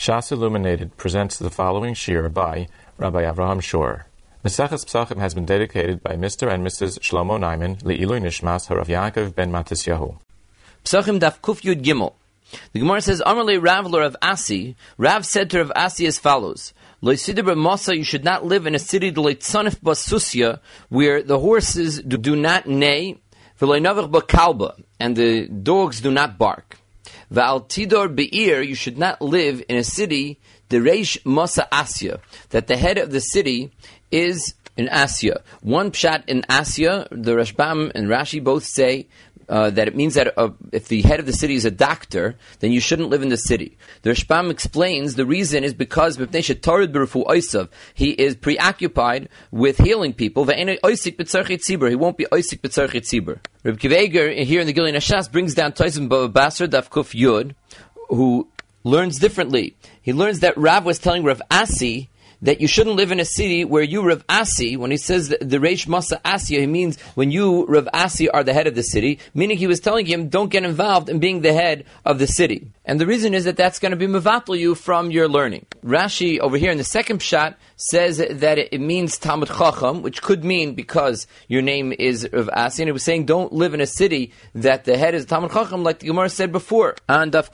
Shas Illuminated presents the following shir by Rabbi Avraham Schorr. Maseches Psachim has been dedicated by Mr. and Mrs. Shlomo Naiman Le'ilu Nishmas Harav Yaakov ben Matisyahu. Psachim Daf Kuf Yud Gimel. The Gemara says, Amarle Rav of Asi. Rav said to Rav Asi as follows: Loisidibra Masa, you should not live in a city Loitzanif Basusya, where the horses do, not neigh, Kalba, and the dogs do not bark. Va'al Tidor Be'ir, you should not live in a city, the Reish Masa Asya, that the head of the city is in Asya. One pshat in Asya, the Rashbam and Rashi both say uh, that it means that uh, if the head of the city is a doctor, then you shouldn't live in the city. The Rashbam explains the reason is because he is preoccupied with healing people. He won't be oisik b'tzarchit tzibur. Rebbi Akiva Eiger here in the Gilyon HaShas brings down Toizim Basar Daf Kuf Yud, who learns differently. He learns that Rav was telling Rav Asi that you shouldn't live in a city where you, Rav Asi, when he says the, Reish Masa Asya, he means when you, Rav Asi, are the head of the city, meaning he was telling him, don't get involved in being the head of the city. And the reason is that that's going to be mevatel you from your learning. Rashi, over here in the second shot, says that it, means Talmud Chacham, which could mean because your name is Rav Asi, and it was saying don't live in a city that the head is Talmud Chacham, like the Gemara said before. And that's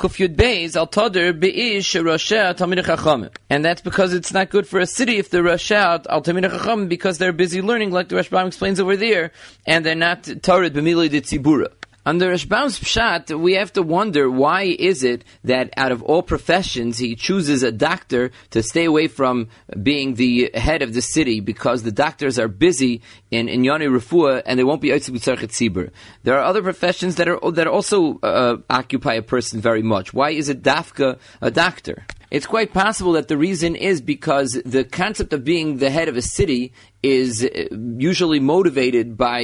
because it's not good for for a city if the Rashat al Tamid Chacham because they're busy learning, like the Rashbam explains over there, and they're not Tarid b'mili de tzibura. Under Rashbam's pshat, we have to wonder why is it that out of all professions he chooses a doctor to stay away from being the head of the city because the doctors are busy in in Yoni Refuah and they won't be Tzibur. There are other professions that are that also uh, occupy a person very much. Why is it dafka a doctor? It's quite possible that the reason is because the concept of being the head of a city is uh, usually motivated by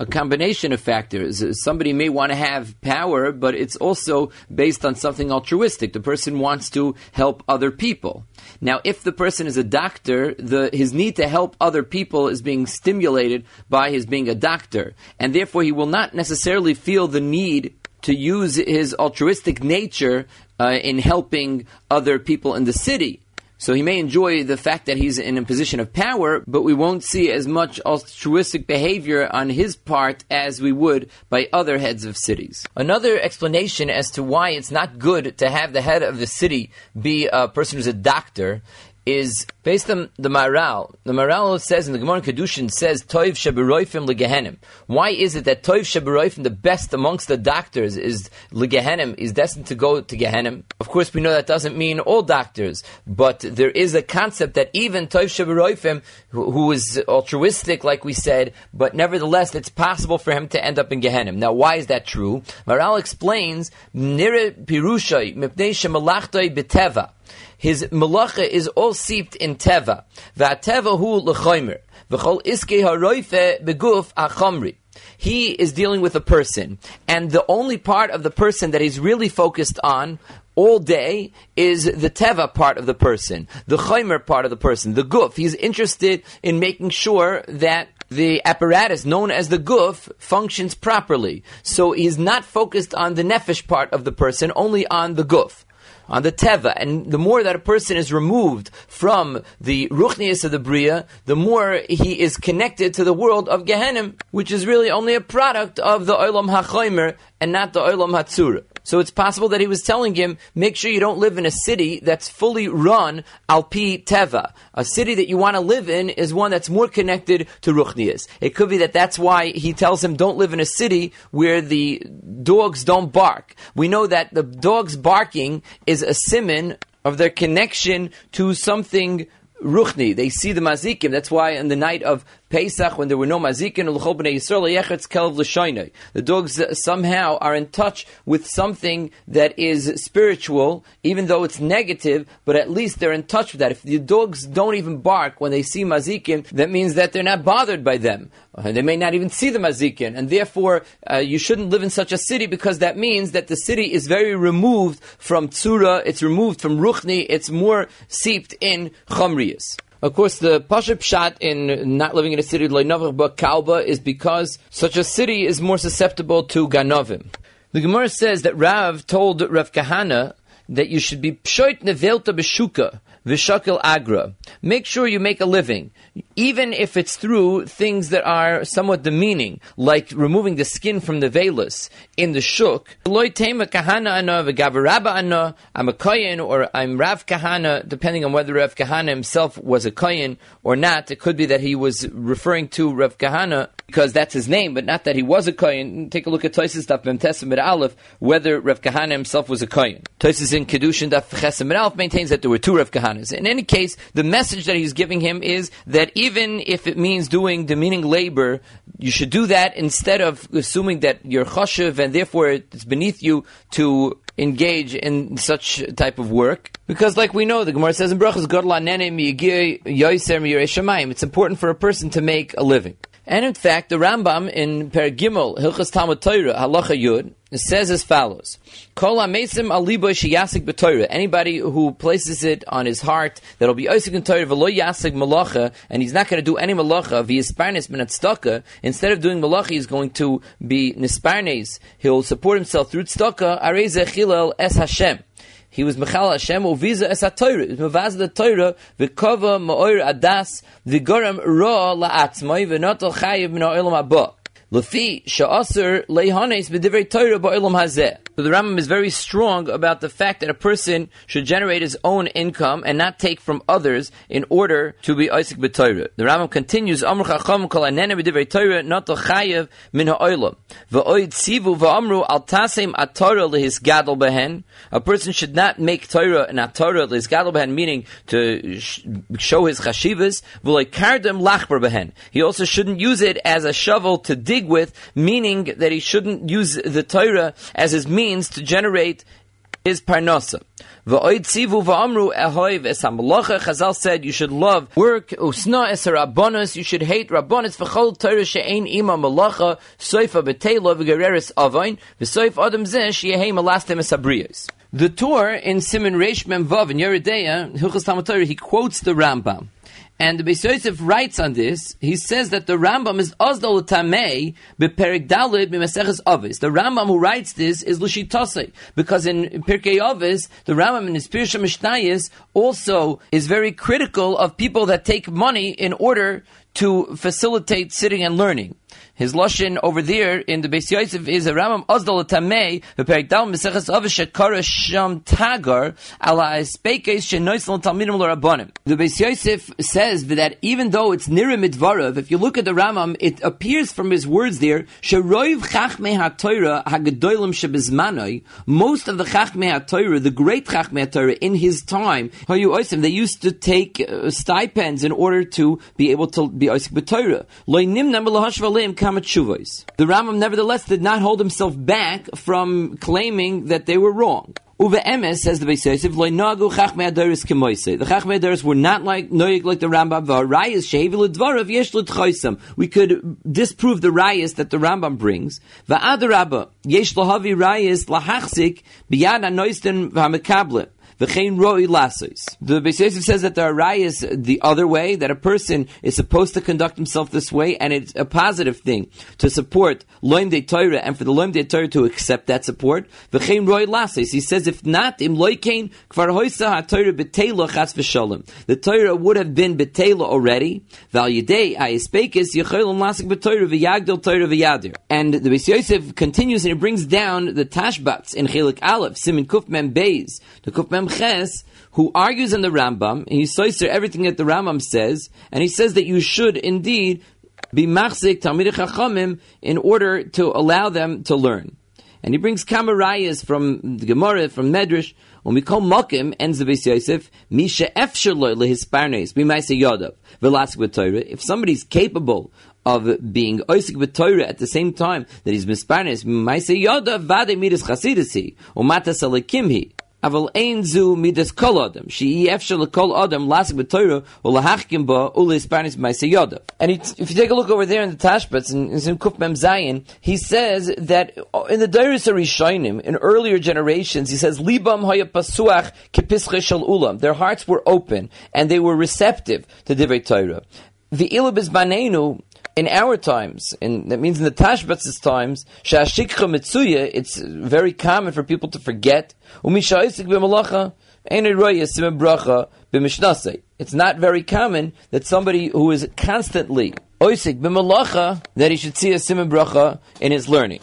a combination of factors. Somebody may want to have power, but it's also based on something altruistic. The person wants to help other people. Now, if the person is a doctor, the, his need to help other people is being stimulated by his being a doctor, and therefore he will not necessarily feel the need to use his altruistic nature uh, in helping other people in the city. So he may enjoy the fact that he's in a position of power, but we won't see as much altruistic behavior on his part as we would by other heads of cities. Another explanation as to why it's not good to have the head of the city be a person who's a doctor is based on the Maharal. The Maharal says in the Gemara Kedushin says Toiv Sheberoifim legehenim. Why is it that Toiv Sheberoifim, the best amongst the doctors, is legehenim, is destined to go to Gehenim? Of course, we know that doesn't mean all doctors, but there is a concept that even Toiv Sheberoifim, who, who is altruistic, like we said, but nevertheless, it's possible for him to end up in Gehenim. Now, why is that true? Maharal explains Nire Pirushai Mipnei Shemalachtoi Beteva his malacha is all seeped in teva. V'ateva hu l'choymer. V'chol iske haroife beguf achamri. He is dealing with a person, and the only part of the person that he's really focused on all day is the teva part of the person, the chaymer part of the person, the guf. He's interested in making sure that the apparatus known as the guf functions properly. So he's not focused on the nefesh part of the person, only on the guf on the teva, and the more that a person is removed from the ruchnius of the bria, the more he is connected to the world of Gehenim, which is really only a product of the olam hachoimer and not the olam hatzura. So it's possible that he was telling him, make sure you don't live in a city that's fully run alpi teva. A city that you want to live in is one that's more connected to ruchnias. It could be that that's why he tells him, don't live in a city where the dogs don't bark. We know that the dogs barking is a simon of their connection to something ruchni. They see the mazikim. That's why in the night of Pesach, when there were no mazikin, the dogs somehow are in touch with something that is spiritual, even though it's negative, but at least they're in touch with that. If the dogs don't even bark when they see mazikin, that means that they're not bothered by them. They may not even see the mazikin, and therefore uh, you shouldn't live in such a city because that means that the city is very removed from tsura, it's removed from ruchni, it's more seeped in chomrius. Of course, the Pasha Pshat in not living in a city but Kalba is because such a city is more susceptible to Ganovim. The Gemara says that Rav told Rav Kahana that you should be pshoit nevelta beshuka v'shakil agra. Make sure you make a living, even if it's through things that are somewhat demeaning, like removing the skin from the veilus in the shuk. Kahana. I'm a kohen or I'm Rav Kahana, depending on whether Rav Kahana himself was a kohen or not. It could be that he was referring to Rav Kahana because that's his name, but not that he was a kohen. Take a look at Tosis Daf Memtesim Aleph, whether Rav Kahana himself was a kohen. Tosis in Kedushin Daf Chesim Aleph maintains that there were two Rav In any case, the message that he's giving him is that even if it means doing demeaning labor, you should do that instead of assuming that you're choshev and therefore it's beneath you to engage in such type of work. Because like we know, the Gemara says in Brachas, it's important for a person to make a living. And in fact, the Rambam in Per Gimel, Hilchas Talmud Torah, Halacha Yud, says as follows: Kol amesim alibo sheyasik b'Torah. Anybody who places it on his heart that'll be oisik in Torah v'lo yasik malacha, and he's not going to do any malacha v'yisparnes min Instead of doing malacha, he's going to be nisparnes. He'll support himself through tzedakah. Areze chilel es Hashem. He was Mechal Hashem Uviza Es HaTorah. He Mevaz the Torah V'kova Ma'or Adas V'gorem Ra La'atzmai V'notel Chayiv Min Ha'olam Haba. Lefi Sha'aser Leihanes B'divrei Torah Ba'olam Hazeh. So the Rambam is very strong about the fact that a person should generate his own income and not take from others in order to be Isaac b'Torah. The Rambam continues, Amr Chacham kol anene b'divrei Torah not chayev min ha'olam. V'oid sivu v'amru al tasem atorah lehis gadol behen. A person should not make Torah an atorah lehis gadol behen, meaning to show his chashivas. V'loy kardem lachbar behen. He also shouldn't use it as a shovel to dig with, meaning that he shouldn't use the Torah as his means to generate his parnasa. Chazal said you should love work. Usna es rabbanos. You should hate rabbanos. V'chol Torah she'ein ima malacha. Soifa b'teila v'gereris avain. V'soif adam zeh she'yehei malastem esabriyos." The Torah in Simon Reish Mem Vav in Yeridea, Hilchas Talmud he quotes the Rambam. And the Beis Yosef writes on this. He says that the Rambam is Ozdol Tamei bePerik Dalid b'Maseches Avis. The Rambam who writes this is Lushitase because in Pirkei Avis, the Rambam in his Pirsha Mishnayis also is very critical of people that take money in order to facilitate sitting and learning. His lashon over there in the Beis Yosef is a Ramam Ozdal Tamei beperik Dal Meseches Avish Shekara Sham Tagar Ala Espeikes Shenoisel Talmidim L'Rabbanim. The Beis Yosef says that even though it's Nirim Midvarav, if you look at the Ramam, it appears from his words there Sheroiv Chachmei HaTorah Hagedolim Shebizmanoi. Most of the Chachmei HaTorah, the great Chachmei HaTorah in his time, they used to take uh, stipends in order to be able to be Isaac B'Torah. Loi Nimnam L'Hashvalim the Rambam nevertheless did not hold himself back from claiming that they were wrong. Uve Emes says the Beis Yosef, "Lo nagu chachmei adaris kemoise." The chachmei adaris were not like noyig like the Rambam. Yesh. We could disprove the rayas that the Rambam brings. Va'adarabba yesh lahavi rayas lahachzik biyad anoisten v'hamekablet. V'chein roi lasos. The Beis says that the arai is the other way, that a person is supposed to conduct himself this way, and it's a positive thing to support loim de Torah, and for the loim de Torah to accept that support. V'chein roi. He says, if not, im loikein kvar hoisa ha-Torah b'teila chas v'shalom. The Torah would have been b'teila already. Val yidei ayispekis yicholim lasik b'Torah v'yagdil Torah v'yadir. And the Beis Yosef continues and he brings down the Tashbats in Chelik Aleph, Simin Kuf Mem Beis, the Kuf Mem Ches, who argues in the Rambam, he cites everything that the Rambam says, and he says that you should indeed be machzik Talmid Chachamim in order to allow them to learn. And he brings kamarayas from the Gemara, from Medrash, when we call Mokim, ends the Beis Yosef, Misha Efshaloi lehisparnes, we might say Yodav, Velasik Torah. If somebody's capable of being oisik b'Torah at the same time that he's misparnes, we might say Yodav, Vade midas chasidasi, or matas ein zu midas kol adam. She efshel kol adam lasik b'toyra ulahachkim ba ulisparnis ma'aseyoda. And if you take a look over there in the Tashbats in, in Kuf Mem Zayin, he says that in the Dairis Rishonim, in earlier generations, he says libam haya pasuach kepische shel ulam. Their hearts were open and they were receptive to divrei Torah. The ilub is banenu In our times, and that means in the Tashbatz's times, shashikcha mitzuya, it's very common for people to forget. It's not very common that somebody who is constantly oisik b'malacha that he should see a simon bracha in his learning.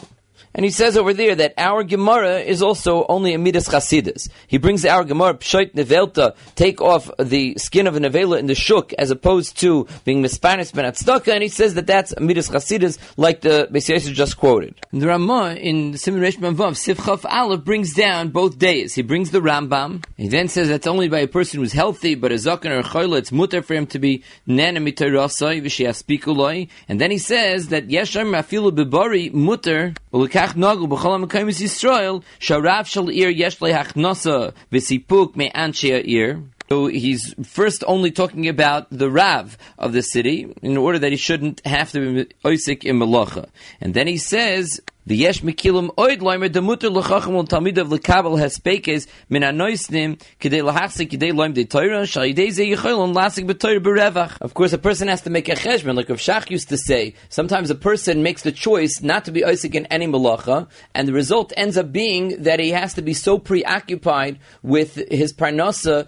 And he says over there that our Gemara is also only a midas chasidus. He brings our Gemara pshoit nevelta, take off the skin of a nevela in the shuk, as opposed to being mispanis ben atzdaka, and he says that that's midas chasidus, like the Beis just quoted. And the Ramah in Simon Resh Vav Sifchaf Aleph brings down both days. He brings the Rambam. He then says that's only by a person who's healthy, but a zaken or a choyle, it's mutter for him to be nana mitarasai v'shiaspikuloi. And then he says that yesham afilu bibari mutter Ha'mekayim Yisrael sharav shal ir yesh lehachnasa v'sipuk me'anshei ir. So he's first only talking about the Rav of the city in order that he shouldn't have to be Oisik in Malacha. And then he says, the yesh mikilim oid loimer de mutter lechachim ul talmidav lekabel hespekes min anoisnim kidei lahachsik kidei loim de Torah shal yidei ze yichol lasik b'Torah berevach. Of course, a person has to make a cheshbon, like Rav Shach used to say. Sometimes a person makes the choice not to be oisik in any malacha, and the result ends up being that he has to be so preoccupied with his parnasa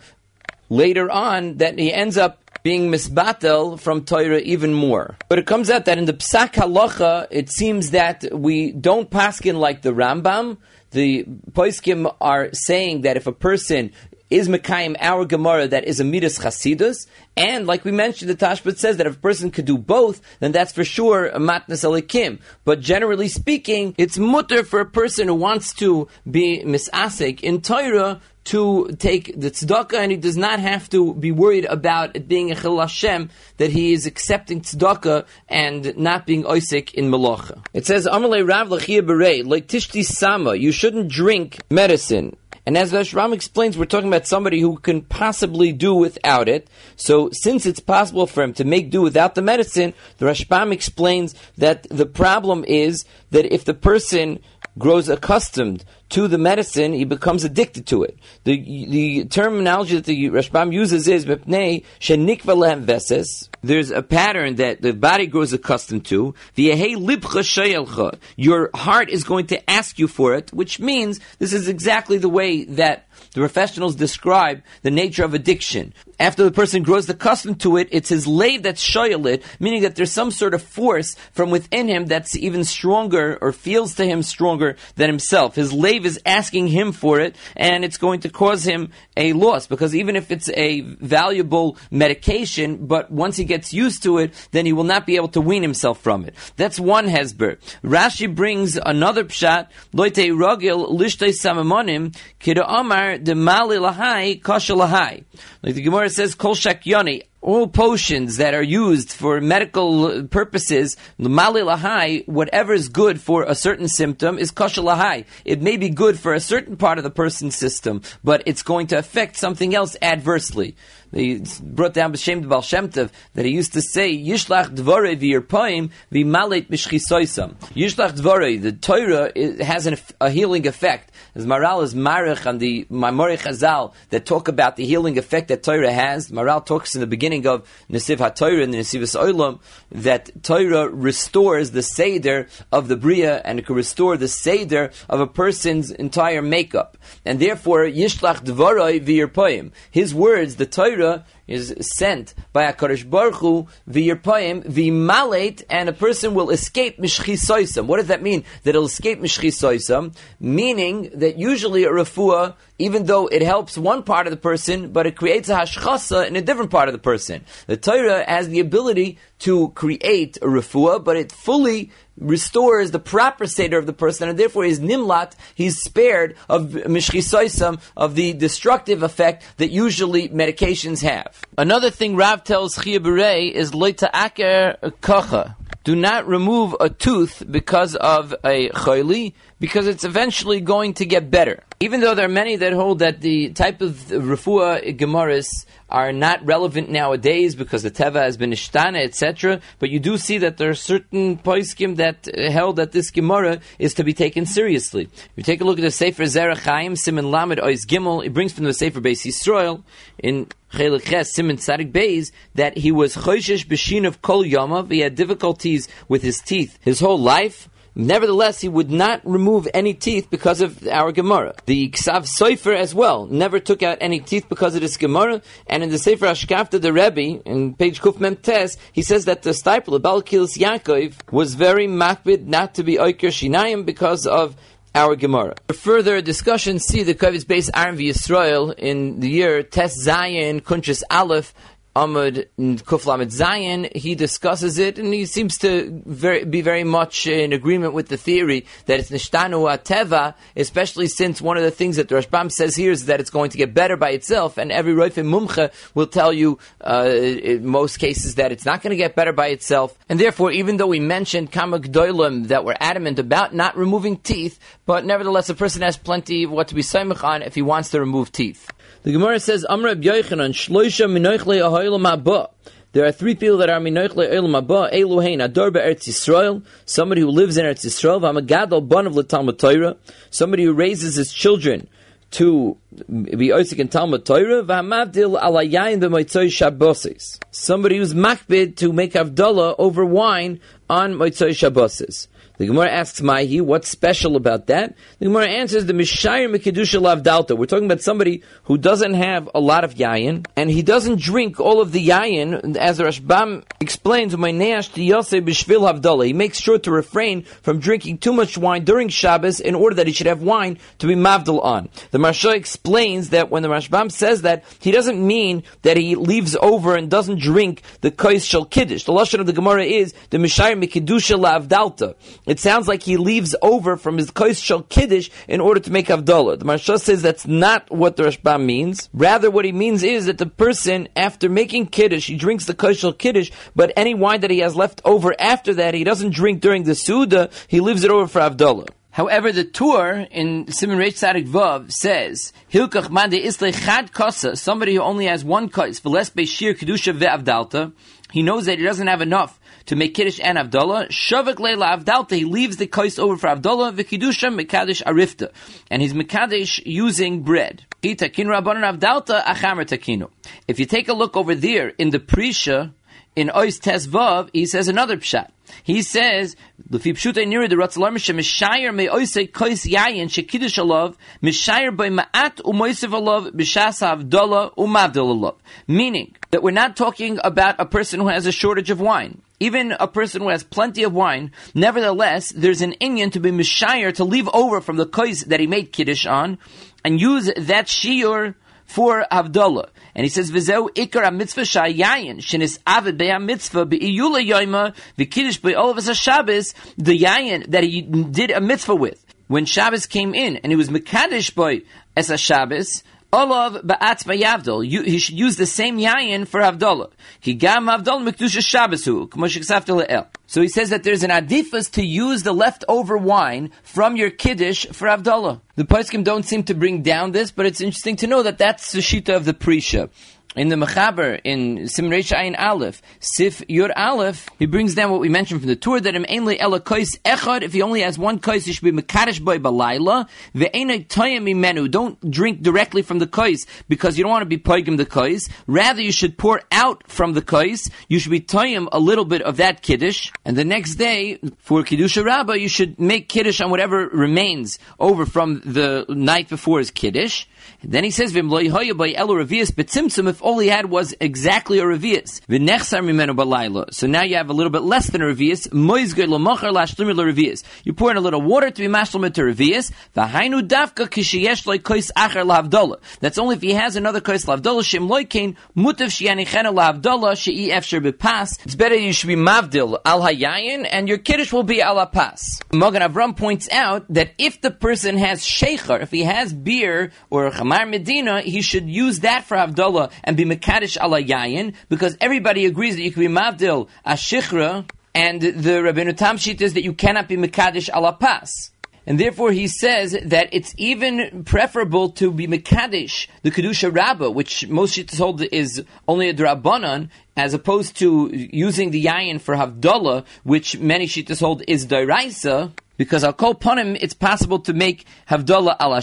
later on that he ends up being misbatel from Torah even more. But it comes out that in the Psak Halacha, it seems that we don't paskin like the Rambam. The Poiskim are saying that if a person is Mekayim our Gemara that is a Midas Chasidus, and like we mentioned, the Tashbet says that if a person could do both, then that's for sure a Matnas Alikim. But generally speaking, it's mutter for a person who wants to be Misasik in Torah to take the tzedakah, and he does not have to be worried about it being a chil Hashem that he is accepting tzedakah and not being oisik in malacha. It says, "Amalei Rav Lachia Berei, like Tishti Sama, you shouldn't drink medicine." And as Rashbam explains, we're talking about somebody who can possibly do without it. So, since it's possible for him to make do without the medicine, the Rashbam explains that the problem is that if the person grows accustomed to the medicine, he becomes addicted to it. The, the terminology that the Rashbam uses is veses. There's a pattern that the body grows accustomed to. Your heart is going to ask you for it, which means this is exactly the way that the professionals describe the nature of addiction. After the person grows accustomed to it, it's his lave that's shoyalit, meaning that there's some sort of force from within him that's even stronger or feels to him stronger than himself. His lave is asking him for it, and it's going to cause him a loss because even if it's a valuable medication, but once he gets used to it, then he will not be able to wean himself from it. That's one hesber. Rashi brings another pshat, loite rogil lishtei samamonim, kira amar de mali lahai kasha lahai. Like the Gemara says, kol shakyoni, all potions that are used for medical purposes, mali lahai, whatever is good for a certain symptom is kasha lahai. It may be good for a certain part of the person's system, but it's going to affect something else adversely. They brought down b'shem Baal Shem Tov that he used to say, Yishlach dvore v'yirpoim v'malet mishchisoisam. Yishlach dvore, the Torah has an, a healing effect. As Maharal is Marich on the Mamori Chazal that talk about the healing effect that Torah has. Maharal talks in the beginning of Nesiv HaTorah and the Nesivus Olam that Torah restores the Seder of the Bria and it can restore the Seder of a person's entire makeup. And therefore, Yishlach dvoroi v'yirpoim. His words, the Torah Torah is sent by HaKadosh Baruch Hu, v'yirpayim, v'malet, and a person will escape mishchisoisam. What does that mean? That it'll escape mishchisoisam, meaning that usually a refuah, even though it helps one part of the person, but it creates a hashchasa in a different part of the person. The Torah has the ability to create a refuah, but it fully restores the proper seder of the person, and therefore is nimlat, he's spared of mishchisoisam, of the destructive effect that usually medications have. Another thing Rav tells Chia is loita aker kacha. Do not remove a tooth because of a chayli, because it's eventually going to get better. Even though there are many that hold that the type of refuah gemaras are not relevant nowadays because the teva has been ishtana, etc. But you do see that there are certain poiskim that uh, held that this gemara is to be taken seriously. If you take a look at the Sefer Zerach Chaim, Simon Lamed Ois Gimel, it brings from the Sefer Beis Yisrael in Chelik Ches, Simon Tzadik Beis, that he was choishish b'shin of kol yamav, he had difficulties with his teeth his whole life, Nevertheless, he would not remove any teeth because of our Gemara. The Ksav Soifer as well never took out any teeth because of this Gemara. And in the Sefer Ashkafta, the Rebbe, in page Kuf Mem Tes, he says that the Steipler, Balkilis Yaakov, was very makbid not to be Oiker Shinayim because of our Gemara. For further discussion, see the Kovetz Beis Aram Yisrael in the year Tes Zayin Kunchis Aleph Ahmed Kuflamet Zayin, he discusses it and he seems to very, be very much in agreement with the theory that it's Nishtanu Ateva, especially since one of the things that the Rashbam says here is that it's going to get better by itself, and every Roifim Mumcha will tell you uh, in most cases that it's not going to get better by itself. And therefore, even though we mentioned Kamak Doilim that were adamant about not removing teeth, but nevertheless, a person has plenty of what to be Saimach on if he wants to remove teeth. The Gemara says, Amr Yochanan, Shloisha Minoichle Ahoilam Abba. There are three people that are Minoichle Oilam Abba, Elohein, Ador Eretz Yisrael, somebody who lives in Eretz Yisrael, Vamagadol Bon of Talmud Torah, somebody who raises his children to be Oisik in Talmud Torah, Vahamavdil Alayayin B'Moitzoy Shabbosis. Somebody who's makbid to make Avdullah over wine on Moitzoy Shabboses. The Gemara asks Maihi, what's special about that? The Gemara answers the Mishayir Mikidusha Lavdalta. We're talking about somebody who doesn't have a lot of yayin, and he doesn't drink all of the yayin, as the Rashbam explains, He makes sure to refrain from drinking too much wine during Shabbos in order that he should have wine to be mavdal on. The Marsha explains that when the Rashbam says that, he doesn't mean that he leaves over and doesn't drink the Kais Shal Kiddush. The Lashon of the Gemara is the Mishayir Mikidusha Lavdalta. It sounds like he leaves over from his Shal Kiddush in order to make Havdalah. The Marsha says that's not what the Rashbam means. Rather, what he means is that the person, after making Kiddush, he drinks the Shal Kiddush, but any wine that he has left over after that, he doesn't drink during the Suda, he leaves it over for Havdalah. However, the Tur in Simon Reish Tzadik Vav says, Hilkach Mande Isle Chad Kosa, somebody who only has one kais, Veles Beishir Kedusha Ve'avdalta, he knows that he doesn't have enough to make Kiddush and Avdallah. Shavak Leila Avdalta, he leaves the kais over for Avdallah, Vikidusha Mekadesh Arifta. And he's Mekadesh using bread. If you take a look over there in the Prisha, in Ois Tesvav, he says another pshat. He says, "Lefi pshutei nira the ratzalar mishem me oisei kois yayin shekidush alav mishayer by ma'at avdala umavdal alav." Meaning that we're not talking about a person who has a shortage of wine. Even a person who has plenty of wine, nevertheless, there's an Indian to be mishayer to leave over from the kois that he made kiddush on, and use that shiur for Havdalah. And he says, "V'zeu ikar mitzvah shayayin shenis avid be'am mitzvah be'iyula yoyma v'kiddush be'ol of Shabbos the yayin that he did a mitzvah with when Shabbos came in and he was mekadesh by as a Shabbos." Olav ba'atz yavdol. He should use the same yayin for Havdalah. Ki gam Havdol mikdusha Shabbasu, k'mo So he says that there's an adifas to use the leftover wine from your kiddush for Havdalah. The Paiskim don't seem to bring down this, but it's interesting to know that that's the shita of the Prisha in the Mechaber, in Simrei Ayin Aleph, Sif Yur Aleph, he brings down what we mentioned from the tour that im ainli ela kois echad, if he only has one kois, he should be mekadesh boy balayla, ve'ena toyim imenu, don't drink directly from the kois, because you don't want to be poigim the kois, rather you should pour out from the kois, you should be toyim a little bit of that kiddush, and the next day, for kiddusha rabbah, you should make kiddush on whatever remains over from the night before his kiddush, then he says, by revius betzimtzum, if all he had was exactly a revius. So now you have a little bit less than a revius. You pour in a little water to be mashlim to revius. That's only if he has another kois lavdola. Shem loikein mutav shianichena lavdola she'i efsher bepas. It's better you should be mavdil al hayayin, and your kiddush will be al pas. Mogan Avram points out that if the person has sheikhar, if he has beer or Chamar Medina, he should use that for Havdalah and be Mekadesh ala Yayin, because everybody agrees that you can be Mavdil Ashichra, and the Rabbeinu Tamshit is that you cannot be Mekadesh ala Pas. And therefore, he says that it's even preferable to be Mekadesh, the Kedusha Rabbah, which most Shittas hold is only a Drabanan, as opposed to using the Yayin for Havdalah, which many Shittas hold is Dairaisa, because call upon him, it's possible to make Havdalah ala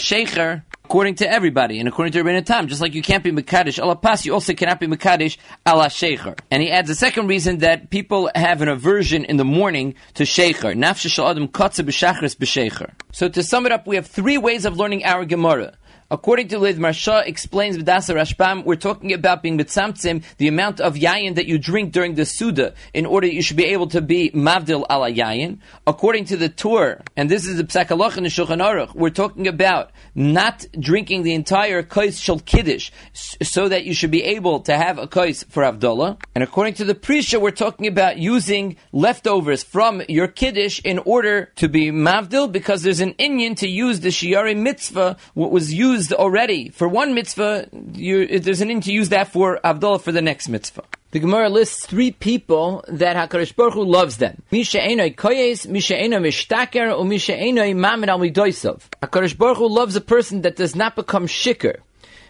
according to everybody and according to Rabbeinu Tam. Just like you can't be Mekadesh ala Pas, you also cannot be Mekadesh ala Sheikher. And he adds a second reason that people have an aversion in the morning to Sheikher. Nafshe shal adam kotze b'shachris b'Sheikher. So to sum it up, we have three ways of learning our Gemara. According to Lid Marsha explains B'dasa Rashbam, we're talking about being mitzamtzim, the amount of yayin that you drink during the Suda, in order you should be able to be mavdil ala yayin. According to the Tur, and this is the Psakalach in the Shulchan Aruch, we're talking about not drinking the entire kais kiddush, so that you should be able to have a kais for Avdullah. And according to the Prisha, we're talking about using leftovers from your kiddush in order to be mavdil, because there's an inyan to use the shiari mitzvah, what was used already for one mitzvah, there's an need to use that for Avdullah for the next mitzvah. The Gemara lists three people that Hakadosh Baruch Hu loves them. Misha enoi koyes, Misha enoi mishtaker, or Misha enoi mamed al midoisov. Hakadosh Baruch Hu loves a person that does not become shikr.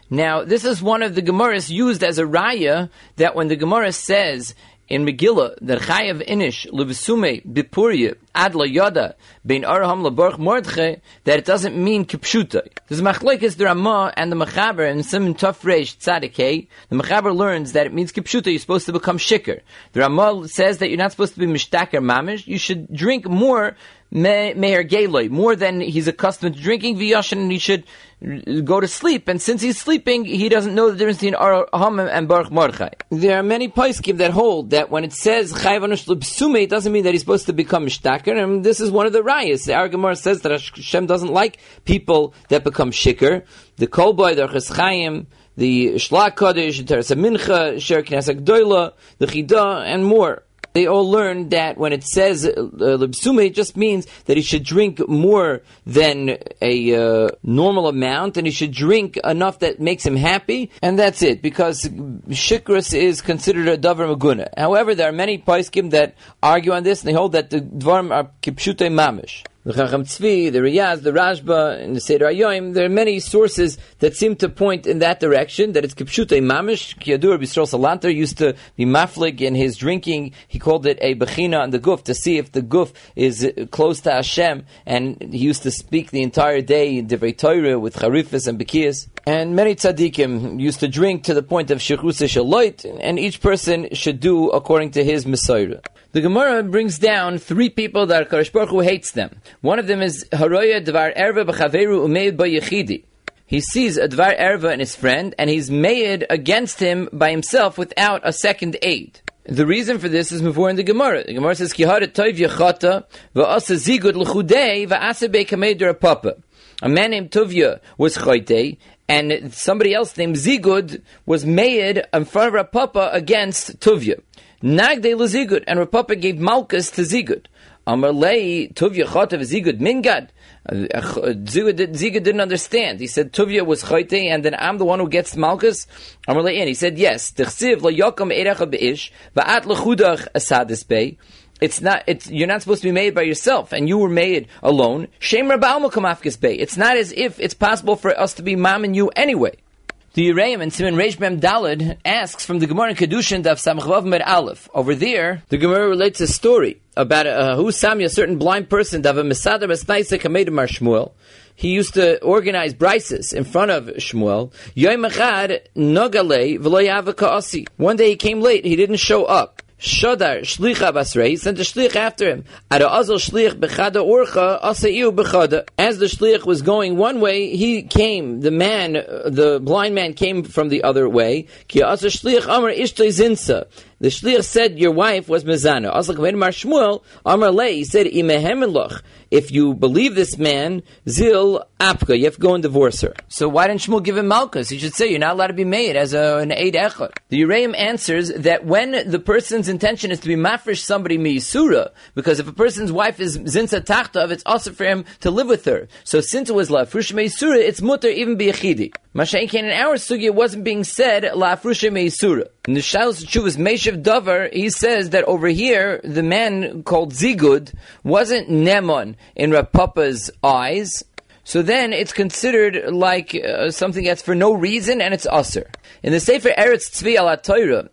Now, this is one of the Gemaras used as a raya that when the Gemara says in Megillah that Chayav Inish Levesume Bipurya Adla Yoda Bein Arham Laborch Mordche that it doesn't mean Kipshuta. There's Machlekes the Ramah and the Mechaber and Simon Tuf Reish Tzadikei. The Mechaber learns that it means Kipshuta. You're supposed to become shikr. The Ramah says that you're not supposed to be Mishtaker Mamish. You should drink more Meir Geloi, more than he's accustomed to drinking Viyashin, and he should go to sleep. And since he's sleeping, he doesn't know the difference between Arham and Baruch Mordechai. There are many poskim that hold that when it says Chayvanush Libsume, it doesn't mean that he's supposed to become Mishtaker, and this is one of the rayas. The Argamar says that Hashem doesn't like people that become Shikr. The Kolboy, the Cheschaim, the Shlak Kodesh, the Teresa Mincha, Sher Knesset Gdoila, the Chida, and more they all learned that when it says uh, libsume, it just means that he should drink more than a uh, normal amount, and he should drink enough that makes him happy, and that's it. Because shikras is considered a davar maguna. However, there are many paiskim that argue on this, and they hold that the dvarim are kipshute mamish the Chacham Tzvi, the Riyaz, the Rashba, and the Seder Ayoim, there are many sources that seem to point in that direction, that it's Kipshute Mamish. Kiyadur Bistro Salanter used to be maflig in his drinking. He called it a Bechina on the Guf to see if the Guf is close to Hashem, and he used to speak the entire day in Divrei Torah with Charifas and Bekiyas. And many tzaddikim used to drink to the point of Shechus Shaloit, and each person should do according to his Messiah. The Gemara brings down three people that Kadosh Baruch Hu hates them. One of them is Haroya Dvar Erva B'Chaveru Umeid B'Yechidi. He sees a Dvar Erva and his friend, and he's made against him by himself without a second aid. The reason for this is before in the Gemara. The Gemara says, Kihara toiv yechata v'asa zigud l'chudei v'asa be'kamei papa. A man named Tuvia was chayte, and somebody else named Zigud was made in front of Rav Papa against Tuvia. Nagde Zigud, and Rav Papa gave Malchus to Zigud. Amar lei Tuvia chotav Zigud mingad. Uh, uh, zigud, didn't understand. He said Tuvia was chayte, and then I'm the one who gets Malchus. Amar lei, and he said yes. Tichsiv lo yokom erecha beish va'at lechudach asadis bei. It's not. It's you're not supposed to be made by yourself, and you were made alone. Shem Rabal Bay. It's not as if it's possible for us to be mom and you anyway. The Yereim and Simon Reish Mem Dalid asks from the Gemara in Kedushin Daf Samachvav Med Aleph. Over there, the Gemara relates a story about uh, who Sami, a certain blind person, Dav Mesader Besnaisa Kamedim Mar Shmuel. He used to organize brises in front of Shmuel. Yoim Nogale V'lo One day he came late. He didn't show up. Shadar Shlicha Basrei sent a shlich after him. Ada Azal Shlich Bechada Orcha Asaiu Bechada. As the shlich was going one way, he came. The man, uh, the blind man, came from the other way. Ki Asa Shlich Amar Ishtay Zinsa. The shliach said your wife was mezana. Aslak Mar Shmuel Amar Lei he said imehemeloch. If you believe this man, zil apka, you have to go and divorce her. So why didn't Shmuel give him malchus? He should say you're not allowed to be made as a, an aid echad. The Yereim answers that when the person's intention is to be mafresh somebody miyisura, because if a person's wife is zinsa tachtav, it's also for him to live with her. So since it was lafrush miyisura, it's mutter even biyachidi. Masha'inkin in our sugya wasn't being said lafrush miyisura. In the Shalos Chuvas Dover, he says that over here, the man called Zigud wasn't Nemon in Rav Papa's eyes, so then it's considered like uh, something that's for no reason and it's usr. In the Sefer Eretz Tzvi al Torah,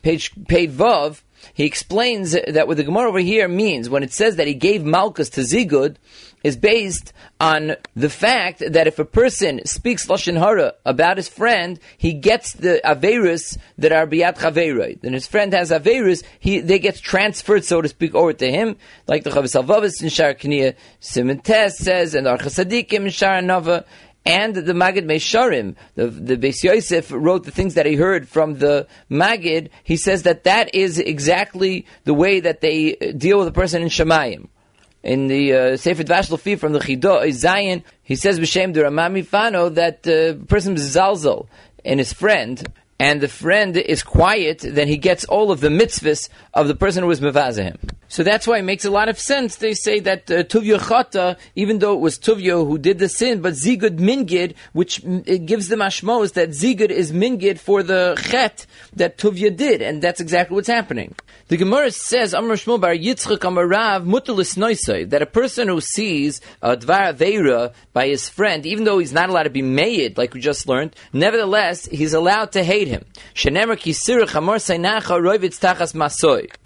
page page Vav, he explains that what the Gemara over here means when it says that he gave Malchus to Zigud is based on the fact that if a person speaks lashon hara about his friend, he gets the averus that are biyat chaveroi. Then his friend has averus, he they get transferred, so to speak, over to him, like the Chavis Alvavis in Shar Kniya Simon says, and Archasadikim in Shar Nava. And the Magid Mesharim, the, the Beis Yosef wrote the things that he heard from the Magid. He says that that is exactly the way that they deal with a person in Shemayim in the uh, Sefer Dvash from the Chido Zion, he says b'shem the Rema MiFano that the uh, person is zalzal and his friend, and the friend is quiet, then he gets all of the mitzvahs of the person who was mevazah So that's why it makes a lot of sense. They say that uh, Chata, even though it was Tuvya who did the sin, but Zigud Mingid, which it gives the mashmos that Zigud is Mingid for the Chet that Tuvya did, and that's exactly what's happening. The Gemara says, Amr Shmuel Bar Yitzchak Amarav Mutalis Noisai, that a person who sees a Dvar Aveira by his friend, even though he's not allowed to be made, like we just learned, nevertheless, he's allowed to hate him. The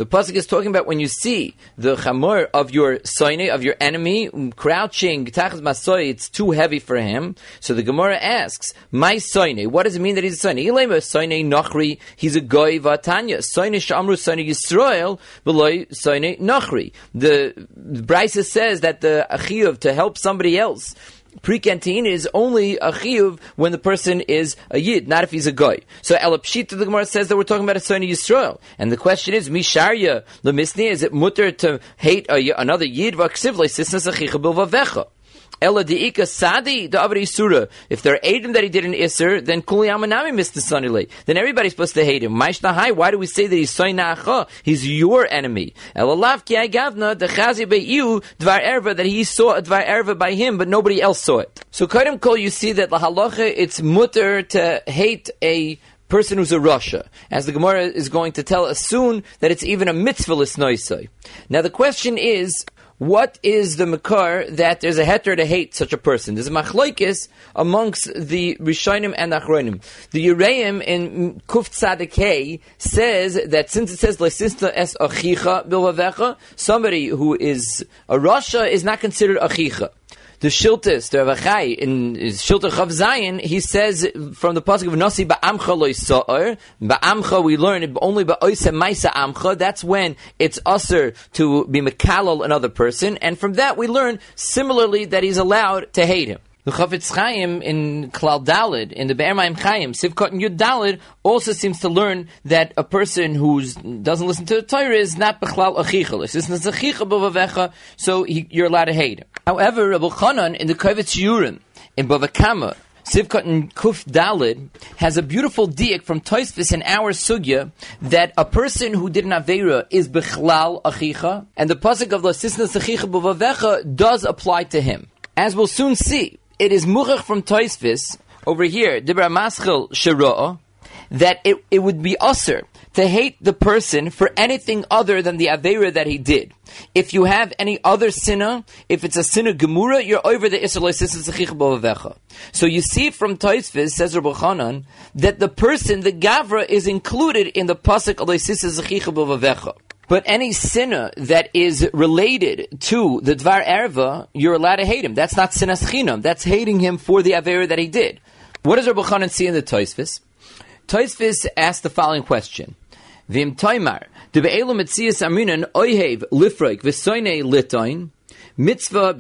Pasuk is talking about when you see the Chamor of your Soine, of your enemy, crouching Tachas it's too heavy for him. So the Gemara asks, My Soine, what does it mean that he's a Soine? He's a Goy Vatanya. Soine Shamru Soine Yisrael. Yisrael beloy soine nachri. The, the Brisa says that the achiyuv to help somebody else pre-canteen is only a chiyuv when the person is a yid, not if he's a guy. So Elapshita the Gemara says that we're talking about a son of Yisrael, and the question is misharya lemisni is it mutter to hate a, another yid achicha. Sadi the avri surah. If they're Adam that he did an iser, then kuli amanami missed the sunny Then everybody's supposed to hate him. Maishnahai, why do we say that he's soinacha? He's your enemy. Ella lav ki gavna the chazi you dvar erva that he saw a dvar erva by him, but nobody else saw it. So kadim kol, you see that la halacha it's mutter to hate a person who's a Russia, as the Gemara is going to tell us soon that it's even a mitzvahless noisai. Now the question is, what is the makar that there's a heter to hate such a person? There's a machloikis amongst the Rishonim and Achronim. The Yereim in Kuf Tzadikei says that since it says Lesista es achicha bilvavecha, somebody who is a Rasha is not considered achicha the Shiltis, the Ravachai, in Shilter Chav Zayin, he says from the pasuk of Nasi ba'amcha loy sa'or, ba'amcha we learn only ba'oise maisa amcha, that's when it's usher to be mekalal another person, and from that we learn similarly that he's allowed to hate him. The Chafetz Chaim in Klal Dalid, in the Be'er Mayim Chaim, Sivkot and Yud Dalid, also seems to learn that a person who doesn't listen to the Torah is not Bechlal Achicha. This is Achicha B'Vavecha, so he, you're allowed to hate him. However, Rabbi Chanan in the Kovetz Shiurim, in Bava Kamma, Sivkot and Kuf Dalid has a beautiful diak from Toisvis in our sugya that a person who did an avera is bechlal achicha, and the pasuk of the sisnas achicha b'vavecha does apply to him. As we'll soon see, it is muchach from Toisvis over here, Dibra Maschel Shira'ah, that it, it would be usher to hate the person for anything other than the Avera that he did. If you have any other sinner, if it's a sinner gemura, you're over the Israel So you see from Taisvis, says Rabbi Chanan, that the person, the Gavra, is included in the Pasuk but any sinner that is related to the Dvar Erva, you're allowed to hate him. That's not sinas chinam. That's hating him for the Avera that he did. What does Rabbi Chanan see in the Taisvis? Taisvis asked the following question. Vim Toimar, mitzias aminan oihev lifroik litoin, mitzvah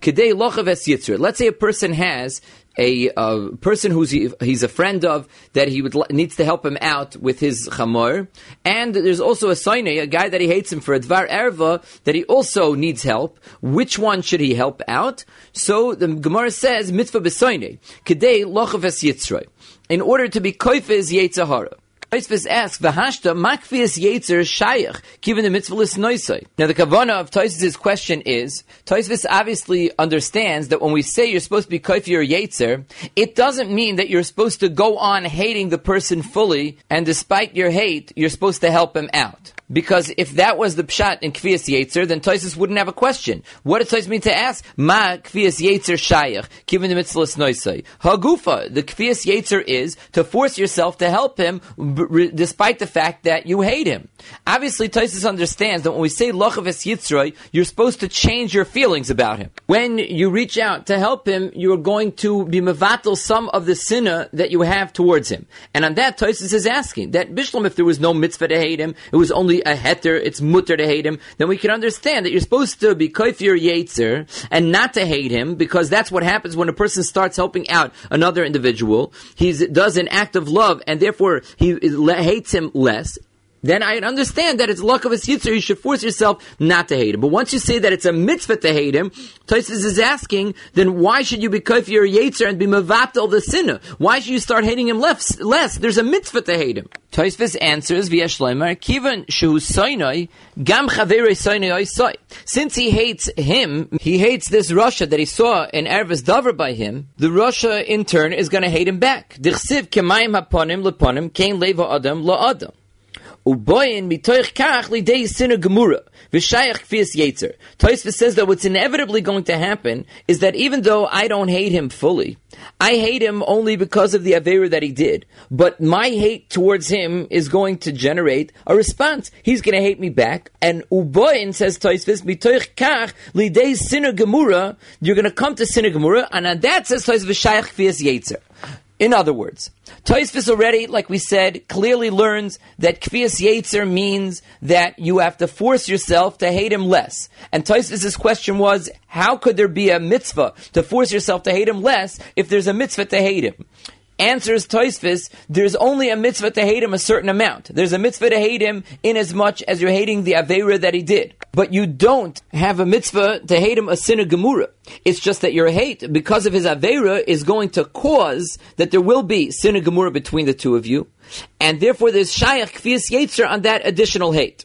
kedei lochav es yitzur. Let's say a person has a uh, person who's he, he's a friend of that he would needs to help him out with his chamor, and there's also a soine, a guy that he hates him for a dvar erva that he also needs help. Which one should he help out? So the Gemara says mitzvah b'soine kedei lochav es yitzroi in order to be koifiz yetzahara. Tosfos asks, "V'hashta makvias yetzer shayach given the mitzvah is noisai." Now, the kavana of Tosfos' question is Tosfos obviously understands that when we say you're supposed to be kafir or yetzer, it doesn't mean that you're supposed to go on hating the person fully, and despite your hate, you're supposed to help him out. Because if that was the pshat in Kvias Yetzer, then Toisus wouldn't have a question. What does Toisus mean to ask? Ma Kvias Yetzer Shayach, given the mitzvah noisai. Hagufa, the Kvias Yetzer is to force yourself to help him b- despite the fact that you hate him. Obviously, Toisus understands that when we say Lochavis Yitzroy, you're supposed to change your feelings about him. When you reach out to help him, you're going to be mevatel some of the sinna that you have towards him. And on that, Toisus is asking that Bishlam, if there was no mitzvah to hate him, it was only a heter, it's mutter to hate him, then we can understand that you're supposed to be koifir yetzer and not to hate him because that's what happens when a person starts helping out another individual. He does an act of love and therefore he hates him less then I understand that it's luck of a yitzur. You should force yourself not to hate him. But once you say that it's a mitzvah to hate him, Taisus is asking, then why should you be kafir your yetzer and be mavatal the sinner? Why should you start hating him less? less? There's a mitzvah to hate him. Taisus answers via Shleimer, kivan shu soinoi gam chavere soinoi Since he hates him, he hates this rasha that he saw in Ervis Dover by him. The rasha in turn is going to hate him back. Haponim leponim kein leva adam la adam. Uboyin mitoich kach lidei sinner gemura v'shayach kfias yetzer. Tosfos says that what's inevitably going to happen is that even though I don't hate him fully, I hate him only because of the avera that he did. But my hate towards him is going to generate a response. He's going to hate me back. And Uboyin says Tosfos mitoich kach lidei sinner gemura. You're going to come to sinner gemura, and on that says Tosfos v'shayach kfias yetzer. In other words, Toisvis already, like we said, clearly learns that Kvias Yetzer means that you have to force yourself to hate him less. And Toisvis's question was, how could there be a mitzvah to force yourself to hate him less if there's a mitzvah to hate him? Answers Toisvis, there's only a mitzvah to hate him a certain amount. There's a mitzvah to hate him in as much as you're hating the Avera that he did. But you don't have a mitzvah to hate him a sin of Gemura. It's just that your hate, because of his Avera, is going to cause that there will be sin of Gemura between the two of you. And therefore there's Shayach Kvias Yetzer on that additional hate.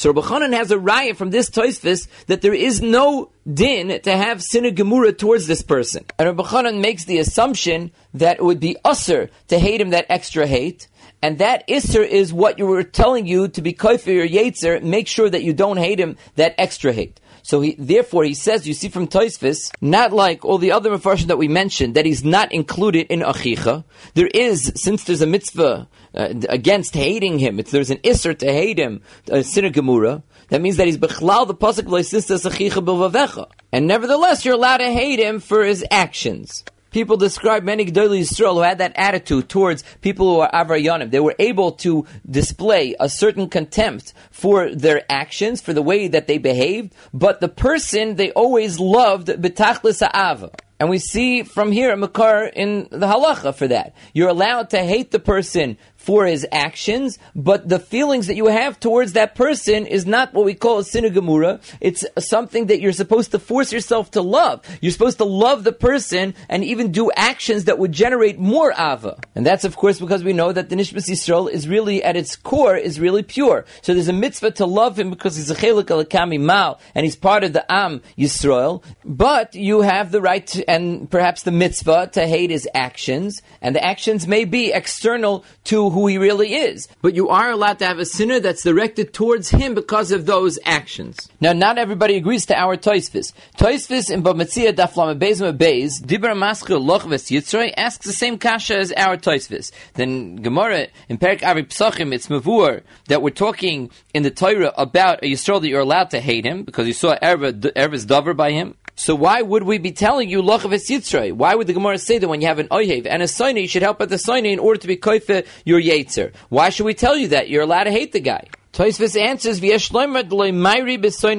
So Reb Elchanan has a riot from this Toisvis that there is no din to have sinner towards this person. And Reb Elchanan makes the assumption that it would be usser to hate him that extra hate, and that isser is what you were telling you to be kafir or yetzer. Make sure that you don't hate him that extra hate. So he, therefore, he says, you see from Toisvis, not like all the other mafarshim that we mentioned, that he's not included in achicha. There is, since there's a mitzvah uh, against hating him, it's, there's an isser to hate him, a uh. That means that he's bechlal the pasuk bilvavecha. And nevertheless, you're allowed to hate him for his actions. People describe many Gdoli Yisrael who had that attitude towards people who are Avrayanim. They were able to display a certain contempt for their actions, for the way that they behaved, but the person they always loved betachlis ha'ava. And we see from here a makar in the halacha for that. You're allowed to hate the person for his actions, but the feelings that you have towards that person is not what we call a sinagamura. It's something that you're supposed to force yourself to love. You're supposed to love the person and even do actions that would generate more ava. And that's of course because we know that the Nishmas Yisrael is really at its core is really pure. So there's a mitzvah to love him because he's a chelik alakami mal and he's part of the Am Yisrael. But you have the right to, and perhaps the mitzvah to hate his actions, and the actions may be external to who he really is. But you are allowed to have a sinner that's directed towards him because of those actions. Now, not everybody agrees to our Toisvis. Toisvis in Bava Metzia Daflam Beis Beis, Dibra Masker Lochves Yitzroy asks the same kasha as our Toisvis. Then Gemara in Perik Avi Psachim, it's Mavur that we're talking in the Torah about a Yisrael that you're allowed to hate him because you saw Erva's Dover by him. So why would we be telling you lochav yitzray? Why would the Gemara say that when you have an oyhev and a soine, you should help at the soine in order to be koife your yetzer? Why should we tell you that? You're allowed to hate the guy. Toisvis answers, v'yesh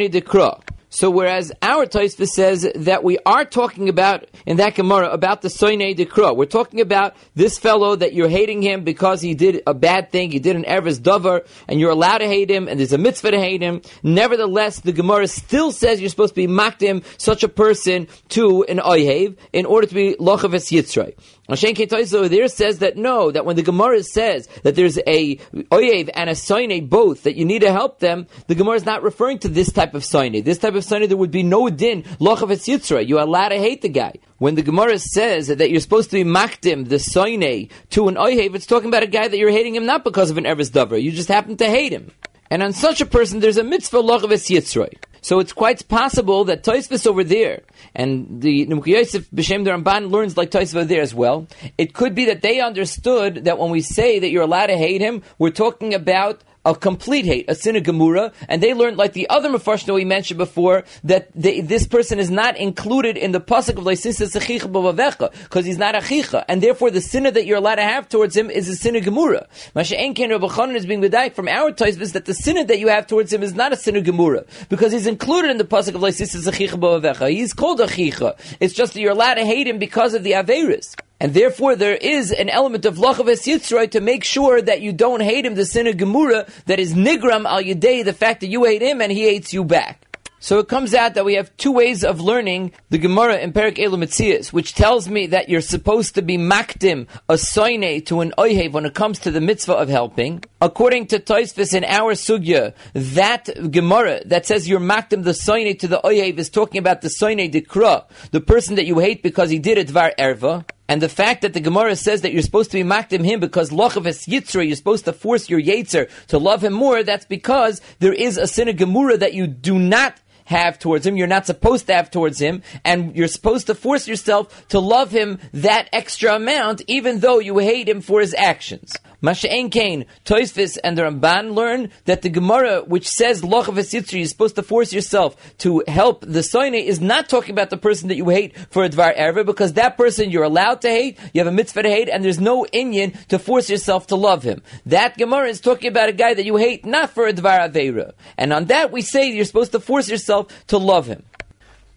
dekra. So whereas our Taisva says that we are talking about in that Gemara about the Soine Dekra, we're talking about this fellow that you're hating him because he did a bad thing, he did an Ervis Dover, and you're allowed to hate him, and there's a mitzvah to hate him. Nevertheless, the Gemara still says you're supposed to be makdim such a person to an Oyhev in order to be Lochavis Yitzray. Hashem Ketaiso there says that no, that when the Gemara says that there's a oyev and a soine both, that you need to help them, the Gemara is not referring to this type of soine. This type of soine, there would be no din, lochav yitzra. You are allowed to hate the guy. When the Gemara says that you're supposed to be makdim, the soine, to an oyev, it's talking about a guy that you're hating him not because of an Eres Dover. You just happen to hate him. And on such a person, there's a mitzvah lochav yitzra. So it's quite possible that Toisvis over there, and the Nimukei Yosef B'Shem the Ramban learns like Toisvis over there as well. It could be that they understood that when we say that you're allowed to hate him, we're talking about a complete hate, a sin of Gemura, and they learned, like the other Mefarshim we mentioned before, that they, this person is not included in the pasuk of Leisisa Sechicha Bavavecha, because he's not a chicha, and therefore the sin that you're allowed to have towards him is a sin of Gemura. Masha Enken Rabbachanan is being medayik from our is that the sin that you have towards him is not a sin of Gemura, because he's included in the pasuk of Leisisa Sechicha Bavavecha. He's called a chicha. It's just that you're allowed to hate him because of the Averis. And therefore, there is an element of lachaves yitzroy to make sure that you don't hate him, the sin of Gemura, that is nigram al yedei, the fact that you hate him and he hates you back. So it comes out that we have two ways of learning the Gemara in Perik Elu which tells me that you're supposed to be makdim a soine to an oihev when it comes to the mitzvah of helping. According to Toisvis in our sugya, that Gemara that says you're makdim the soine to the oihev is talking about the soine dikra, the person that you hate because he did a dvar erva. And the fact that the Gemara says that you're supposed to be makdim him because lochavis yitzra, you're supposed to force your yetzer to love him more, that's because there is a sin of Gemara that you do not have towards him, you're not supposed to have towards him, and you're supposed to force yourself to love him that extra amount, even though you hate him for his actions. Masha'en Kain, Toisvis, and the Ramban learn that the Gemara, which says Lochavis Yitzri, you're supposed to force yourself to help the Soine, is not talking about the person that you hate for a Dvar Erva, because that person you're allowed to hate, you have a mitzvah to hate, and there's no Inyan to force yourself to love him. That Gemara is talking about a guy that you hate not for a Dvar Aveira. And on that we say you're supposed to force yourself to love him.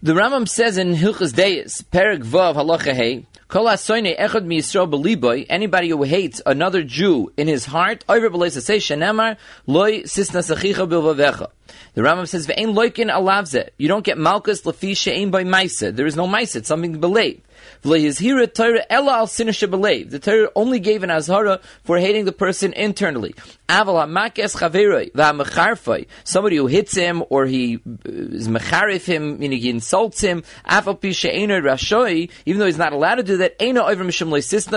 The Rambam says in Hilchas Deis, Perik Vav Halacha Hey, Anybody who hates another Jew in his heart, overbalisa says shenamar loy sisna sakhikhah bilvaga the Rambam says, Ve'ein Loikin Alavze, You don't get malchus lafi she'ein by maisa. There is no maisa. It's something The Torah only gave an azhara for hating the person internally. Somebody who hits him or he uh, is mecharif him, meaning he insults him, even though he's not allowed to do that,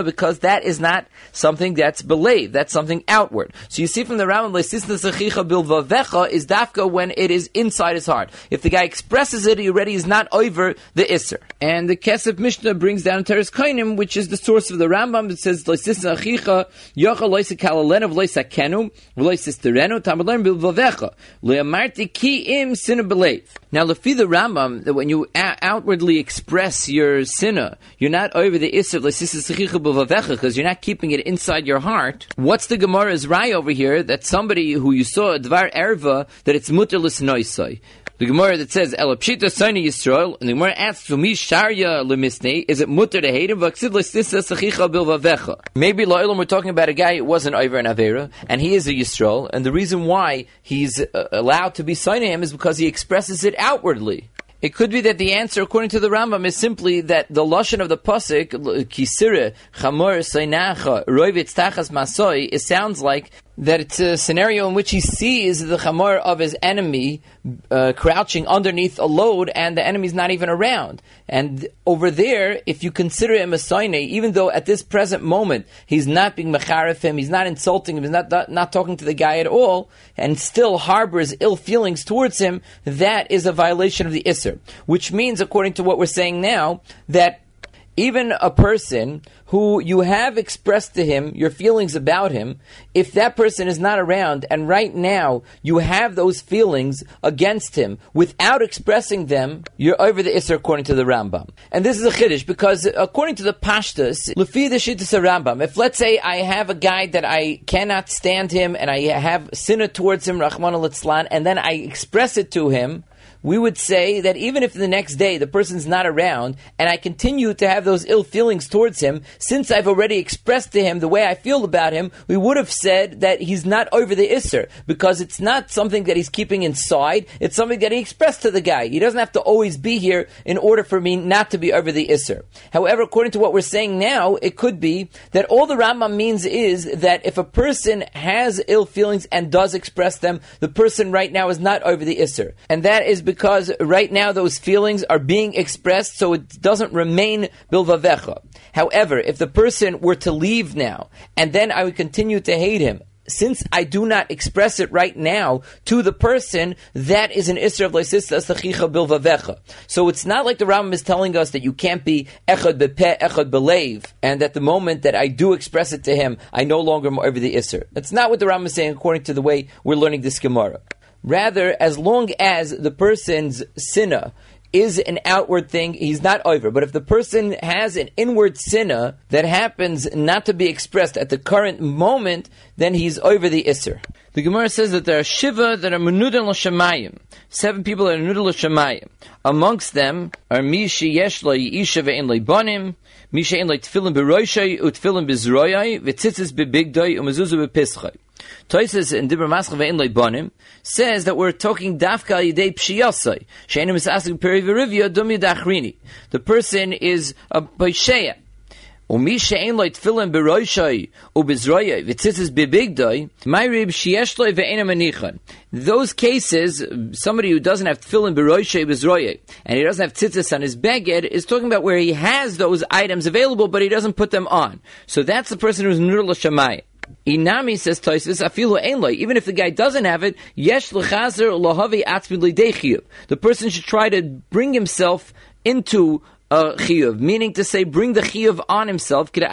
because that is not something that's believed. That's something outward. So you see from the Rambam, is dafka when it is inside his heart. If the guy expresses it, he already is not over the isser. And the Kesef Mishnah brings down Toras Kohanim, which is the source of the Rambam. It says, "Loisisa achicha yocha loisa kalalena v'loisa kenu v'loisa sterenu tamalern bilvavecha leamarti ki im sinna belev." Now, lefi the Rambam, that when you a- outwardly express your sinna, you're not over the isser loisisa achicha bilvavecha because you're not keeping it inside your heart. What's the Gemara's rai over here that somebody who you saw dvar erva that it's muterless noisai? The Gemara that says Elapshita Sani Yisrael, and the Gemara asks to me, Sharya Lemisne, is it mutter to hate him? Maybe La'ilam we're talking about a guy who wasn't over an Avera, and he is a Yisrael, and the reason why he's uh, allowed to be him is because he expresses it outwardly. It could be that the answer, according to the Rambam, is simply that the lashon of the pasuk kisire chamor seinacha roivitz tachas masoi. It sounds like that it's a scenario in which he sees the chamor of his enemy uh, crouching underneath a load and the enemy's not even around. And over there, if you consider him a soine, even though at this present moment he's not being mecharif him, he's not insulting him, he's not, not, not talking to the guy at all, and still harbors ill feelings towards him, that is a violation of the Isser. Which means, according to what we're saying now, that even a person who you have expressed to him your feelings about him, if that person is not around and right now you have those feelings against him without expressing them, you're over the Isser according to the Rambam. And this is a Chiddush because according to the Pashtas, Lefi the Shittas Rambam, if let's say I have a guy that I cannot stand him and I have sinner towards him, Rahman al and then I express it to him, we would say that even if the next day the person's not around and I continue to have those ill feelings towards him, since I've already expressed to him the way I feel about him, we would have said that he's not over the Isser because it's not something that he's keeping inside, it's something that he expressed to the guy. He doesn't have to always be here in order for me not to be over the Isser. However, according to what we're saying now, it could be that all the Rambam means is that if a person has ill feelings and does express them, the person right now is not over the Isser. And that is because right now those feelings are being expressed so it doesn't remain bilvavecha. However, if the person were to leave now and then I would continue to hate him, since I do not express it right now to the person, that is an Isra of Sachicha Bilvavecha. So it's not like the Rambam is telling us that you can't be Echad Bepeh, Echad Belev, and at the moment that I do express it to him, I no longer am over the Isra. That's not what the Rambam is saying according to the way we're learning this Gemara. Rather, as long as the person's sinna is an outward thing, he's not over. But if the person has an inward sinna that happens not to be expressed at the current moment, then he's over the Isser. The Gemara says that there are Shiva that are Menudin L'Shamayim. Seven people are Menudin L'Shamayim. Amongst them are Mishi Yesh Lo Yisha Ve'en Bonim, Misha En Lo Tfilin Beroishai, Utfilin Bezroyai, V'tzitzis Bebigdoi, Umezuzu Bepischai. Toises in Dibra Maschava in Leibonim says that we're talking Dafka Yidei Pshiyasai. Sheinu Misasik Peri Verivia Dum Yadachrini. The person is a Baisheya. ומי שאין לו תפילין בראשי ובזרועי וציצס בביגדוי, my rib שיש לו ואין המניחן. Those cases, somebody who doesn't have tefillin b'roishay b'zroye, and he doesn't have tzitzis on his beged, is talking about where he has those items available, but he doesn't put them on. So that's the person who's nur l'shamayim. Inami says Toisus afilu einloi. Even if the guy doesn't have it, yesh lechazer lohavi atzmi The person should try to bring himself into a chiyuv, meaning to say, bring the chiyuv on himself. Shabbat.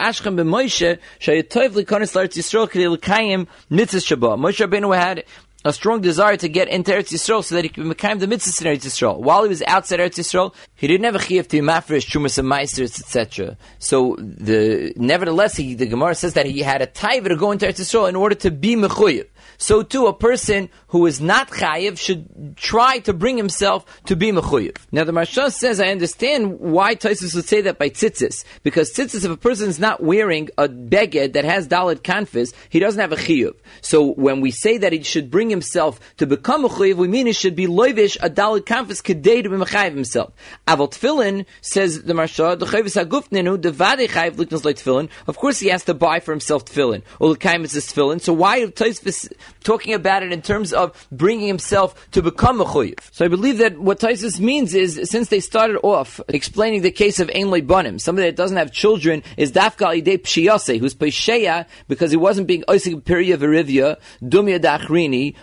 Moshe Rabbeinu had a strong desire to get into Eretz Yisrael so that he could become the mitzvah in Eretz Yisrael. While he was outside Eretz Yisrael, he didn't have a chiyuv to mafresh, chumas and meisters, etc. So the nevertheless, he, the Gemara says that he had a taiva to go into Eretz Yisrael in order to be mechuyev so too a person who is not chayiv should try to bring himself to be mechuyev. Now the Maharsha says, I understand why Taisus would say that by tzitzis, because tzitzis, if a person is not wearing a beged that has dalit kanfis, he doesn't have a chiyuv. So when we say that he should bring himself to become a chiyuv, we mean he should be loivish a dalit kanfis kedei to be mechayiv himself. Avot tefillin says the Maharsha, the chayvis agufnenu devade chayiv liknas like tefillin. Of course, he has to buy for himself tefillin. The is tefillin. So why Taisus talking about it in terms of bringing himself to become a chuyiv. So I believe that what Taisus means is, since they started off explaining the case of Ein Banim, somebody that doesn't have children is Dafka Idei Pshiyase, who's Pesheya because he wasn't being Oisik Periya Verivya, Dumya Dachrini,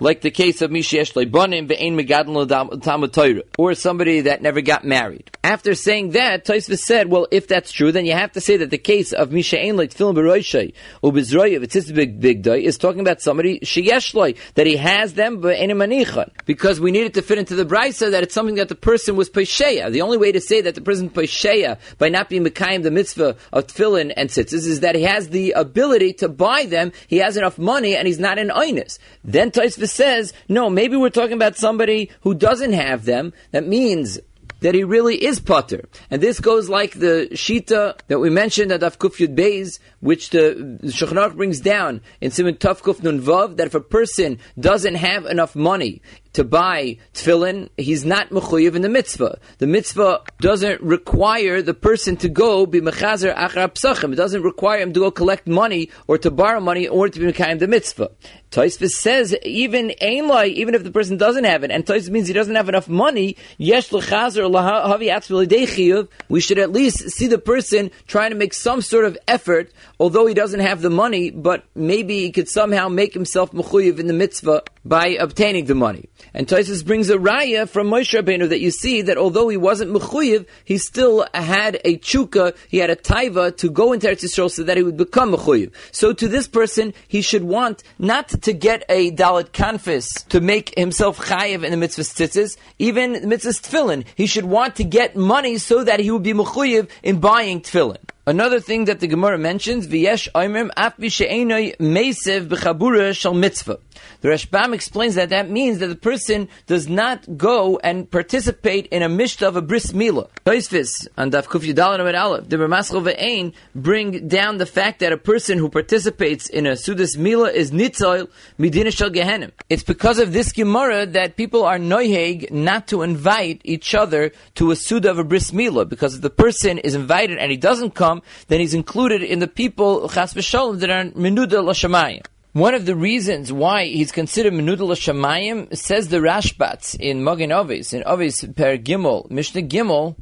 like the case of Mishesh Leibonim Ve'ein Megadon Talmud or somebody that never got married. After saying that, Taisva said, well, if that's true, then you have to say that the case of Mishein Leit Film Beroishay or Bezroyev, it's big big day, is talking about somebody Sheyeshloi that he has them but manichan because we needed to fit into the brisa that it's something that the person was pesheya. The only way to say that the person pesheya by not being mekayim the mitzvah of tefillin and tzitzis is that he has the ability to buy them. He has enough money and he's not an oinus. Then Says, no, maybe we're talking about somebody who doesn't have them. That means that he really is potter. And this goes like the Shita that we mentioned at Afkuf Yud Beis, which the, Shulchan brings down in Simon Tavkuf Nun Vav, that if a person doesn't have enough money to buy tefillin, he's not mechuyev in the mitzvah. The mitzvah doesn't require the person to go be mechazer achar psachim. It doesn't require him to go collect money or to borrow money order to be mekayim the mitzvah. Taisvis says even ainlai, even if the person doesn't have it, and Taisvis means he doesn't have enough money. Yesh lechazer lahavi We should at least see the person trying to make some sort of effort, although he doesn't have the money, but maybe he could somehow make himself mechuyev in the mitzvah by obtaining the money. And Toisus brings a raya from Moshe Rabbeinu that you see that although he wasn't mechuyev, he still had a chuka, he had a taiva to go into Eretz Yisrael so that he would become mechuyev. So to this person, he should want not to get a dalit kanfis to make himself chayev in the mitzvah tzitzis, even mitzvah tefillin. He should want to get money so that he would be mechuyev in buying tefillin. Another thing that the Gemara mentions, v'yesh oimrim af b'she'enoi mesev b'chabura shal mitzvah. The Rashbam explains that that means that the person does not go and participate in a mishta of a bris milah. Toisvis and Daf Kuf Yudal and Aleph, the Ramaschal ve'ein bring down the fact that a person who participates in a sudas milah is nitzoil midina shal gehenim. It's because of this Gemara that people are noiheg not to invite each other to a suda of a bris milah because if the person is invited and he doesn't come, then he's included in the people chas v'sholem that are menuda l'shamayim. One of the reasons why he's considered Menudal Shamayim says the Rashbatz in Magen Ovis, in Ovis Per Gimel, Mishnah Gimel,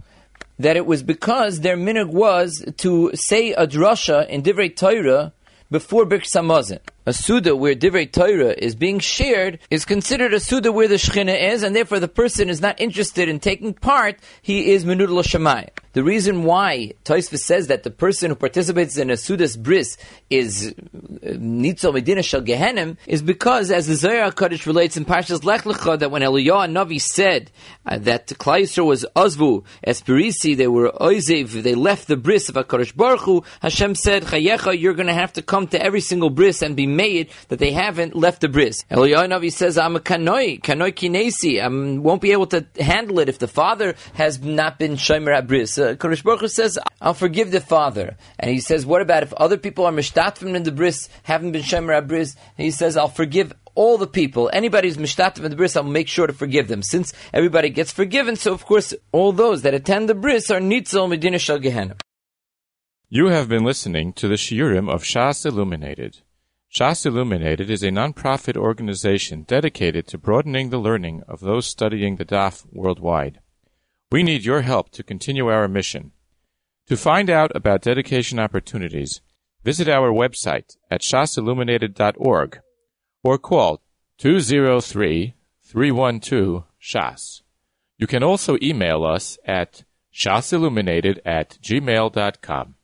that it was because their minhag was to say a drasha in Divrei Torah before Birkas Hamazon. A Suda where Divrei Torah is being shared is considered a Suda where the Shechina is, and therefore the person is not interested in taking part, he is Menudal Shamayim. The reason why Toisva says that the person who participates in a Sudas Bris is uh, Nitzo Medina Shel Gehenim is because, as the Zohar Kaddish relates in Parshas Lech Lecha, that when Eliyahu Navi said uh, that Klal Yisrael was Ozvu, Espirisi, they were Oizev, they left the Bris of HaKadosh Baruch Hu, Hashem said, Chayecha, you're going to have to come to every single Bris and be made that they haven't left the Bris. Eliyahu Navi says, I'm a Kanoi, Kanoi Kinesi, I won't be able to handle it if the father has not been Shomer Bris uh, Kodesh Baruch Hu says, I'll forgive the father. And he says, what about if other people are mishtatfim in the bris, haven't been shemer bris? He says, I'll forgive all the people. Anybody who's mishtatfim in the bris, I'll make sure to forgive them. Since everybody gets forgiven, so of course, all those that attend the bris are nitzel medina shal gehenna. You have been listening to the Shiurim of Shas Illuminated. Shas Illuminated is a non-profit organization dedicated to broadening the learning of those studying the Daf worldwide. We need your help to continue our mission. To find out about dedication opportunities, visit our website at shasilluminated.org or call 203 312 SHAS. You can also email us at shasilluminated at gmail.com.